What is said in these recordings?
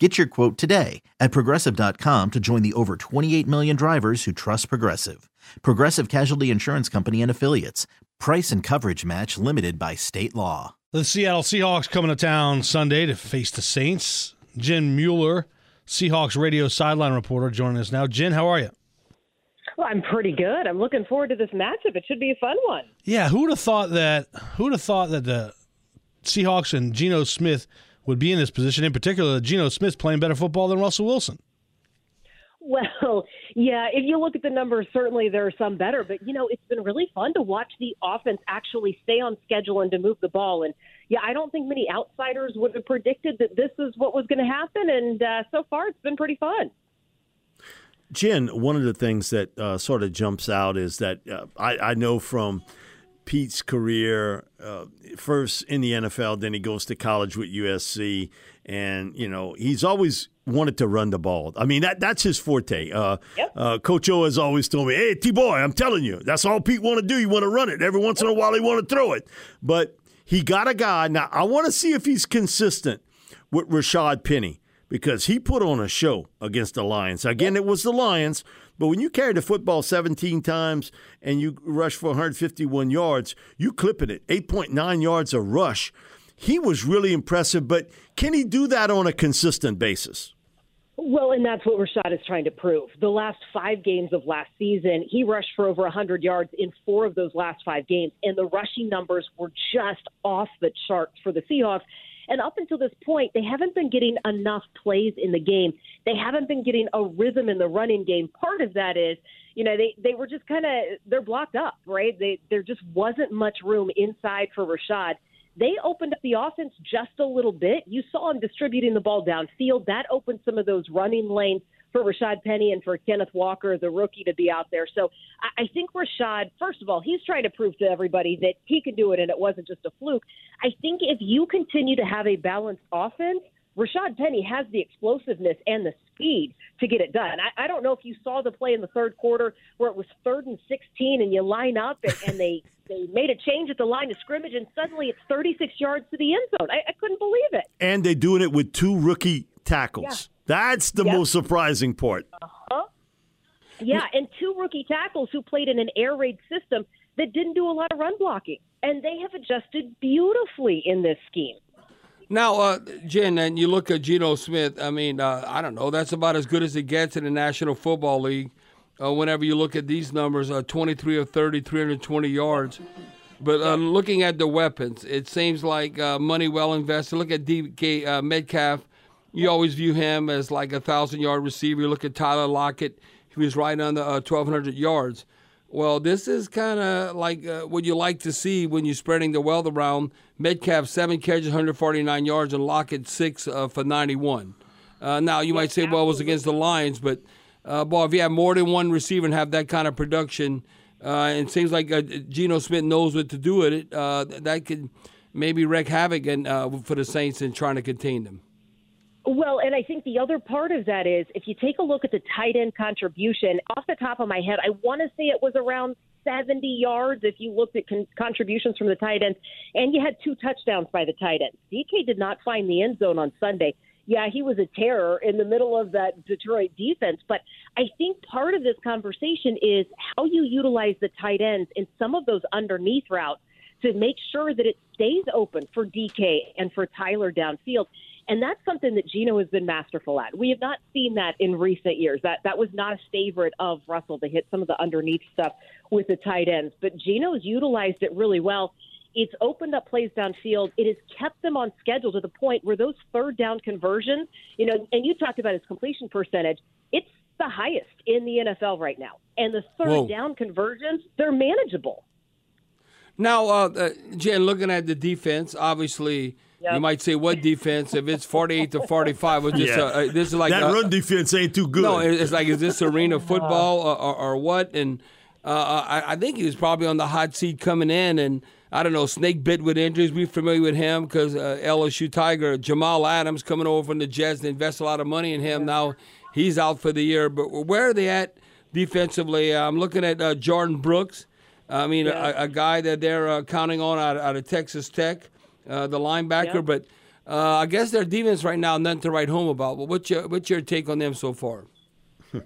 Get your quote today at progressive.com to join the over 28 million drivers who trust Progressive. Progressive Casualty Insurance Company and Affiliates. Price and coverage match limited by state law. The Seattle Seahawks coming to town Sunday to face the Saints. Jen Mueller, Seahawks radio sideline reporter, joining us now. Jen, how are you? Well, I'm pretty good. I'm looking forward to this matchup. It should be a fun one. Yeah, who would have thought that? Who would have thought that the Seahawks and Geno Smith would be in this position? In particular, Geno Smith's playing better football than Russell Wilson. Well, yeah, if you look at the numbers, certainly there are some better, but you know, it's been really fun to watch the offense actually stay on schedule and to move the ball. And yeah, I don't think many outsiders would have predicted that this is what was going to happen. And uh, so far, it's been pretty fun. Jen, one of the things that uh, sort of jumps out is that uh, I, I, know from Pete's career, uh, first in the NFL, then he goes to college with USC, and you know he's always wanted to run the ball. I mean that that's his forte. Uh, yep. Uh, Coach O has always told me, "Hey, T boy, I'm telling you, that's all Pete want to do. You want to run it every once in a while. He want to throw it, but he got a guy. Now I want to see if he's consistent with Rashad Penny." because he put on a show against the Lions. Again, it was the Lions, but when you carry the football 17 times and you rush for 151 yards, you clipping it 8.9 yards a rush. He was really impressive, but can he do that on a consistent basis? Well, and that's what Rashad is trying to prove. The last five games of last season, he rushed for over 100 yards in four of those last five games, and the rushing numbers were just off the charts for the Seahawks. And up until this point, they haven't been getting enough plays in the game. They haven't been getting a rhythm in the running game. Part of that is, you know, they they were just kind of they're blocked up, right? They there just wasn't much room inside for Rashad. They opened up the offense just a little bit. You saw him distributing the ball downfield. That opened some of those running lanes for Rashad Penny and for Kenneth Walker, the rookie, to be out there. So I, I think Rashad, first of all, he's trying to prove to everybody that he can do it and it wasn't just a fluke. I think if you continue to have a balanced offense, Rashad Penny has the explosiveness and the speed to get it done. I, I don't know if you saw the play in the third quarter where it was third and 16 and you line up and, and they, they made a change at the line of scrimmage and suddenly it's 36 yards to the end zone. I, I couldn't believe it. And they're doing it with two rookie tackles. Yeah. That's the yep. most surprising part. Uh-huh. Yeah, and two rookie tackles who played in an air raid system that didn't do a lot of run blocking. And they have adjusted beautifully in this scheme. Now, uh, Jen, and you look at Geno Smith, I mean, uh, I don't know, that's about as good as it gets in the National Football League. Uh, whenever you look at these numbers, uh, 23 of 30, 320 yards. But uh, looking at the weapons, it seems like uh, money well invested. Look at DK Metcalf, you always view him as like a thousand yard receiver. You look at Tyler Lockett, he was right on the uh, 1,200 yards. Well, this is kind of like uh, what you like to see when you're spreading the wealth around. Metcalf, seven catches, 149 yards, and Lockett, six uh, for 91. Uh, now, you might say, well, it was against the Lions, but, uh, boy, if you have more than one receiver and have that kind of production, uh, it seems like uh, Geno Smith knows what to do with it. Uh, that could maybe wreak havoc in, for the Saints in trying to contain them. Well, and I think the other part of that is if you take a look at the tight end contribution, off the top of my head, I want to say it was around 70 yards if you looked at con- contributions from the tight ends, and you had two touchdowns by the tight ends. DK did not find the end zone on Sunday. Yeah, he was a terror in the middle of that Detroit defense, but I think part of this conversation is how you utilize the tight ends in some of those underneath routes to make sure that it stays open for DK and for Tyler downfield. And that's something that Geno has been masterful at. We have not seen that in recent years. That that was not a favorite of Russell to hit some of the underneath stuff with the tight ends. But Geno's utilized it really well. It's opened up plays downfield. It has kept them on schedule to the point where those third down conversions, you know, and you talked about his completion percentage, it's the highest in the NFL right now. And the third Whoa. down conversions, they're manageable. Now, uh, uh, Jen, looking at the defense, obviously – Yep. You might say, "What defense? If it's forty-eight to forty-five, was just yeah. uh, this is like that run defense ain't too good." No, it's like is this arena football or, or, or what? And uh, uh, I, I, think he was probably on the hot seat coming in, and I don't know, snake bit with injuries. We're familiar with him because uh, LSU Tiger Jamal Adams coming over from the Jets, they invest a lot of money in him. Now he's out for the year. But where are they at defensively? I'm looking at uh, Jordyn Brooks. I mean, yeah. a, a, guy that they're uh, counting on out, out of Texas Tech uh, the linebacker. Yep. But uh, I guess their defense right now, nothing to write home about. But what's your what's your take on them so far?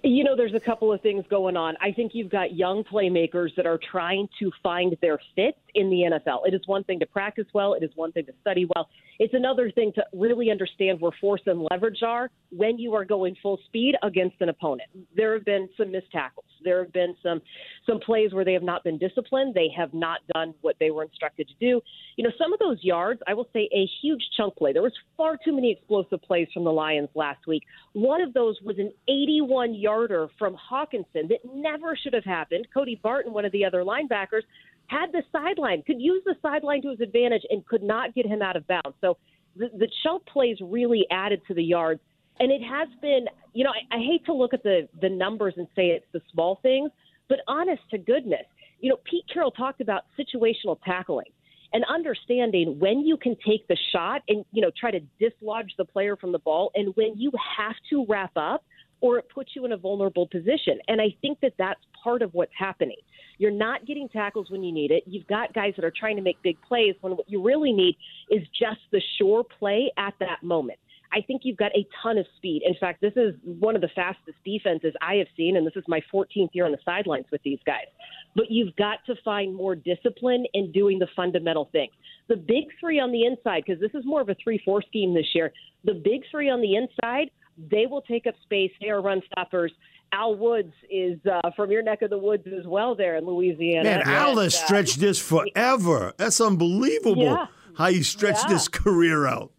You know, there's a couple of things going on. I think you've got young playmakers that are trying to find their fit in the NFL. It is one thing to practice well, it is one thing to study well. It's another thing to really understand where force and leverage are when you are going full speed against an opponent. There have been some missed tackles. There have been some some plays where they have not been disciplined. They have not done what they were instructed to do. You know, some of those yards, I will say a huge chunk play. There was far too many explosive plays from the Lions last week. One of those was an 81 yarder from Hockenson that never should have happened. Cody Barton, one of the other linebackers, had the sideline, could use the sideline to his advantage, and could not get him out of bounds. So the, the chunk plays really added to the yards. And it has been, you know, I, I hate to look at the, the numbers and say it's the small things, but honest to goodness, you know, Pete Carroll talked about situational tackling and understanding when you can take the shot and, you know, try to dislodge the player from the ball and when you have to wrap up or it puts you in a vulnerable position. And I think that that's part of what's happening. You're not getting tackles when you need it. You've got guys that are trying to make big plays when what you really need is just the sure play at that moment. I think you've got a ton of speed. In fact, this is one of the fastest defenses I have seen, and this is my 14th year on the sidelines with these guys. But you've got to find more discipline in doing the fundamental things. The big three on the inside, because this is more of a 3 4 scheme this year, the big three on the inside, they will take up space. They are run stoppers. Al Woods is uh, from your neck of the woods as well there in Louisiana. Man, Al has uh, stretched this forever. That's unbelievable yeah. how he stretched yeah. his career out.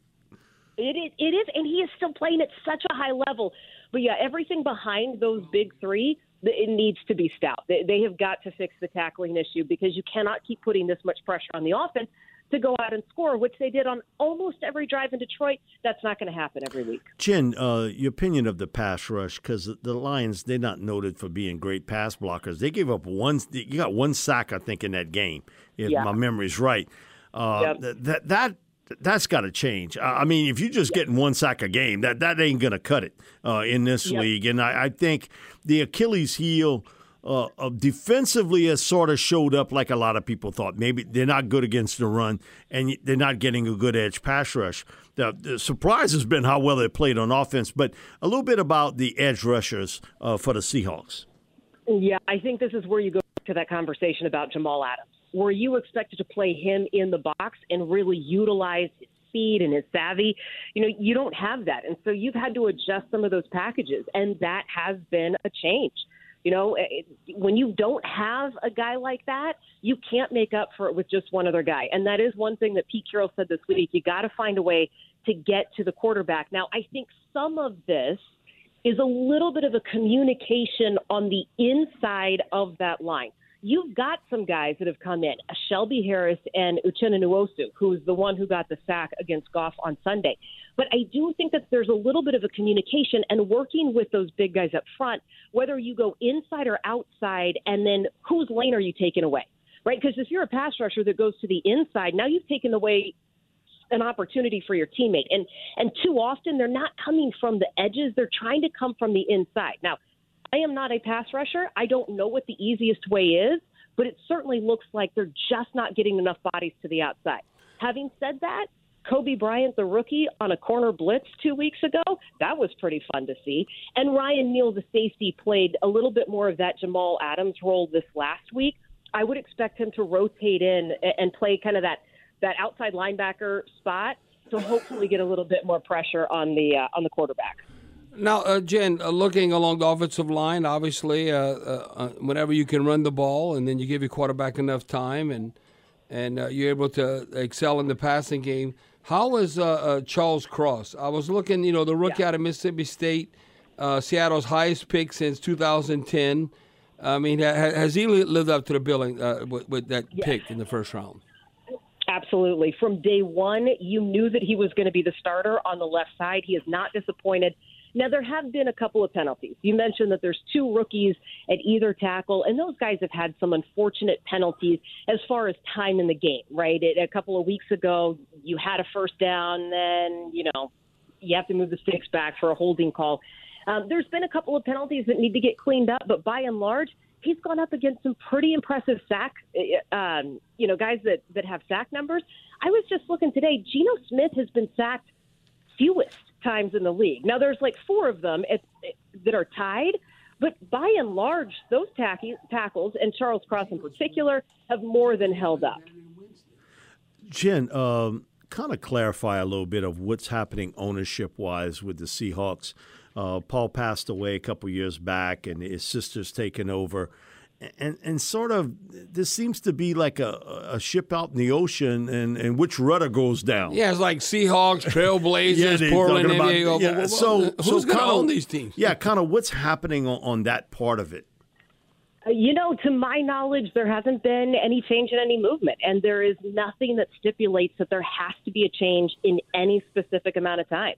It is, it is, and he is still playing at such a high level. But yeah, everything behind those big three, it needs to be stout. They, they have got to fix the tackling issue because you cannot keep putting this much pressure on the offense to go out and score, which they did on almost every drive in Detroit. That's not going to happen every week. Jen, uh, your opinion of the pass rush because the Lions they're not noted for being great pass blockers. They gave up one. You got one sack, I think, in that game, if yeah. my memory's right. Uh, yep. that that that's got to change. I mean, if you're just getting one sack a game, that that ain't going to cut it uh, in this league. And I, I, think the Achilles heel uh, uh, defensively has sort of showed up like a lot of people thought. Maybe they're not good against the run, and they're not getting a good edge pass rush. The, the surprise has been how well they played on offense. But a little bit about the edge rushers uh, for the Seahawks. Yeah, I think this is where you go to that conversation about Jamal Adams were you expected to play him in the box and really utilize his speed and his savvy? You know, you don't have that. And so you've had to adjust some of those packages, and that has been a change. You know, it, when you don't have a guy like that, you can't make up for it with just one other guy. And that is one thing that Pete Carroll said this week. You got to find a way to get to the quarterback. Now, I think some of this is a little bit of a communication on the inside of that line you've got some guys that have come in, Shelby Harris and Uchenna Nwosu, who's the one who got the sack against Goff on Sunday. But I do think that there's a little bit of a communication and working with those big guys up front, whether you go inside or outside, and then whose lane are you taking away, right? Because if you're a pass rusher that goes to the inside, now you've taken away an opportunity for your teammate. And and too often they're not coming from the edges; they're trying to come from the inside. Now, I am not a pass rusher. I don't know what the easiest way is, but it certainly looks like they're just not getting enough bodies to the outside. Having said that, Coby Bryant, the rookie, on a corner blitz two weeks ago. That was pretty fun to see. And Ryan Neal, the safety, played a little bit more of that Jamal Adams role this last week. I would expect him to rotate in and play kind of that that outside linebacker spot to hopefully get a little bit more pressure on the uh, on the quarterback. Now, uh, Jen, uh, looking along the offensive line, obviously, uh, uh, uh, whenever you can run the ball and then you give your quarterback enough time and and you're able to excel in the passing game. How is Charles Cross? I was looking, you know, the rookie yeah. out of Mississippi State, Seattle's highest pick since 2010. I mean, has he lived up to the billing with, with, that yes. pick in the first round? Absolutely. From day one, you knew that he was going to be the starter on the left side. He has not disappointed. Now, there have been a couple of penalties. You mentioned that there's two rookies at either tackle, and those guys have had some unfortunate penalties as far as time in the game, right? It, a couple of weeks ago, you had a first down, then, you know, you have to move the sticks back for a holding call. Um, there's been a couple of penalties that need to get cleaned up, but by and large, he's gone up against some pretty impressive sack, uh, um, you know, guys that, that have sack numbers. I was just looking today. Geno Smith has been sacked fewest times in the league. Now there's like four of them at, that are tied, but by and large, those tacky, tackles and Charles Cross in particular have more than held up. Jen, um, kind of clarify a little bit of what's happening ownership wise with the Seahawks. Uh, Paul passed away a couple years back, and his sister's taken over and and sort of this seems to be like a, a ship out in the ocean and, and which rudder goes down. Yeah, it's like Seahawks, Trailblazers, yeah, Portland. About, yeah, so who's so going to own these teams? Yeah, kind of what's happening on, on that part of it. Uh, you know, to my knowledge, there hasn't been any change in any movement, and there is nothing that stipulates that there has to be a change in any specific amount of time.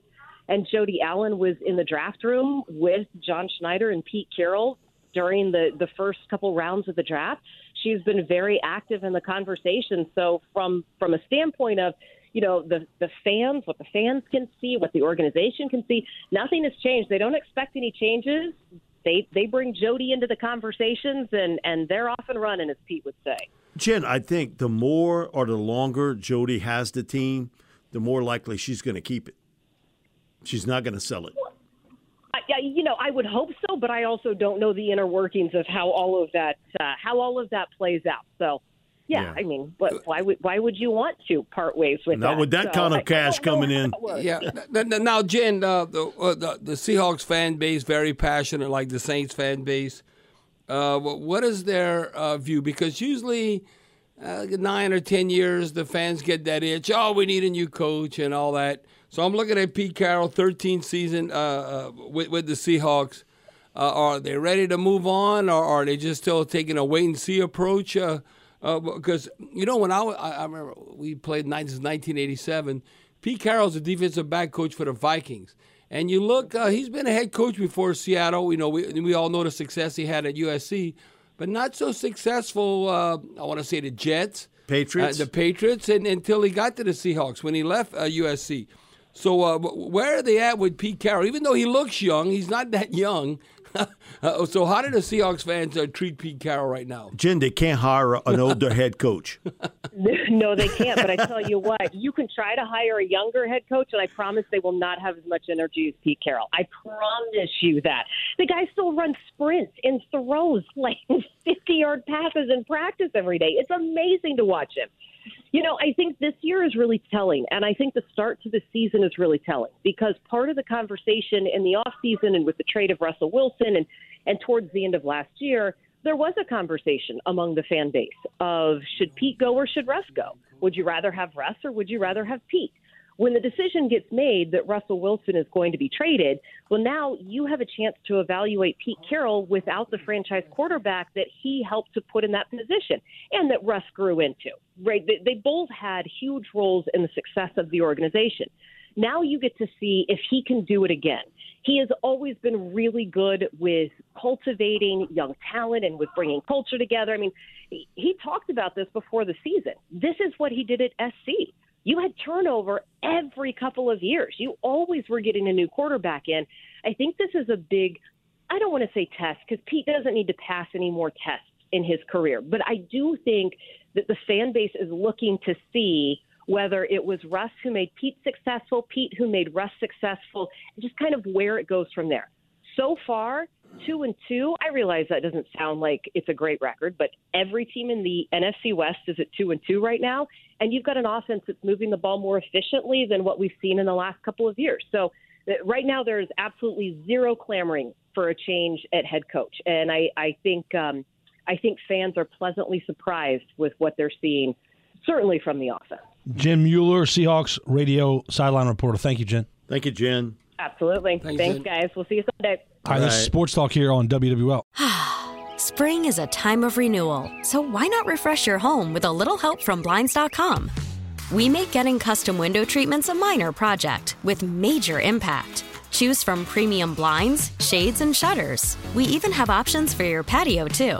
And Jody Allen was in the draft room with John Schneider and Pete Carroll during the the first couple rounds of the draft. She's been very active in the conversation. So from from a standpoint of you know the the fans, what the fans can see, what the organization can see, nothing has changed. They don't expect any changes. They they bring Jody into the conversations and and they're off and running, as Pete would say. Jen, I think the more or the longer Jody has the team, the more likely she's going to keep it. She's not going to sell it. Well, you know, I would hope so, but I also don't know the inner workings of how all of that uh, how all of that plays out. So, yeah, yeah. I mean, but why would why would you want to part ways with not that? with that so kind of I, cash coming in? Yeah. now, Jen, uh, the, uh, the, the Seahawks fan base very passionate, like the Saints fan base. Uh, what is their uh, view? Because usually. Uh, nine or ten years, the fans get that itch. Oh, we need a new coach and all that. So I'm looking at Pete Carroll, 13th season uh, uh, with, with the Seahawks. Uh, are they ready to move on, or are they just still taking a wait and see approach? Because uh, uh, you know, when I, I remember we played since 1987, Pete Carroll's a defensive back coach for the Vikings. And you look, uh, he's been a head coach before Seattle. You know, we, we all know the success he had at USC, but not so successful. I want to say the Jets, Patriots, the Patriots, and until he got to the Seahawks when he left USC. So uh, where are they at with Pete Carroll? Even though he looks young, he's not that young. uh, so how do the Seahawks fans uh, treat Pete Carroll right now? Jen, they can't hire an older head coach. no, they can't. But I tell you what, you can try to hire a younger head coach, and I promise they will not have as much energy as Pete Carroll. I promise you that. The guy still runs sprints and throws like 50-yard passes in practice every day. It's amazing to watch him. You know, I think this year is really telling, and I think the start to the season is really telling because part of the conversation in the off season and with the trade of Russell Wilson and and towards the end of last year, there was a conversation among the fan base of should Pete go or should Russ go? Would you rather have Russ or would you rather have Pete? When the decision gets made that Russell Wilson is going to be traded, well, now you have a chance to evaluate Pete Carroll without the franchise quarterback that he helped to put in that position and that Russ grew into. Right? They, they both had huge roles in the success of the organization. Now you get to see if he can do it again. He has always been really good with cultivating young talent and with bringing culture together. I mean, he talked about this before the season. This is what he did at SC you had turnover every couple of years. You always were getting a new quarterback in. I think this is a big, I don't want to say test because Pete doesn't need to pass any more tests in his career. But I do think that the fan base is looking to see whether it was Russ who made Pete successful, Pete who made Russ successful, just kind of where it goes from there. So far, two and two. I realize that doesn't sound like it's a great record, but every team in the NFC West is at two and two right now, and you've got an offense that's moving the ball more efficiently than what we've seen in the last couple of years. So uh, right now, there's absolutely zero clamoring for a change at head coach, and I, I think um, I think fans are pleasantly surprised with what they're seeing, certainly from the offense. Jim Mueller, Seahawks radio sideline reporter. Thank you, Jen. Thank you, Jen. Absolutely. Thanks, Thanks, guys. We'll see you Sunday. All right, this is Sports Talk here on WWL. Spring is a time of renewal, so why not refresh your home with a little help from Blinds.com? We make getting custom window treatments a minor project with major impact. Choose from premium blinds, shades, and shutters. We even have options for your patio, too.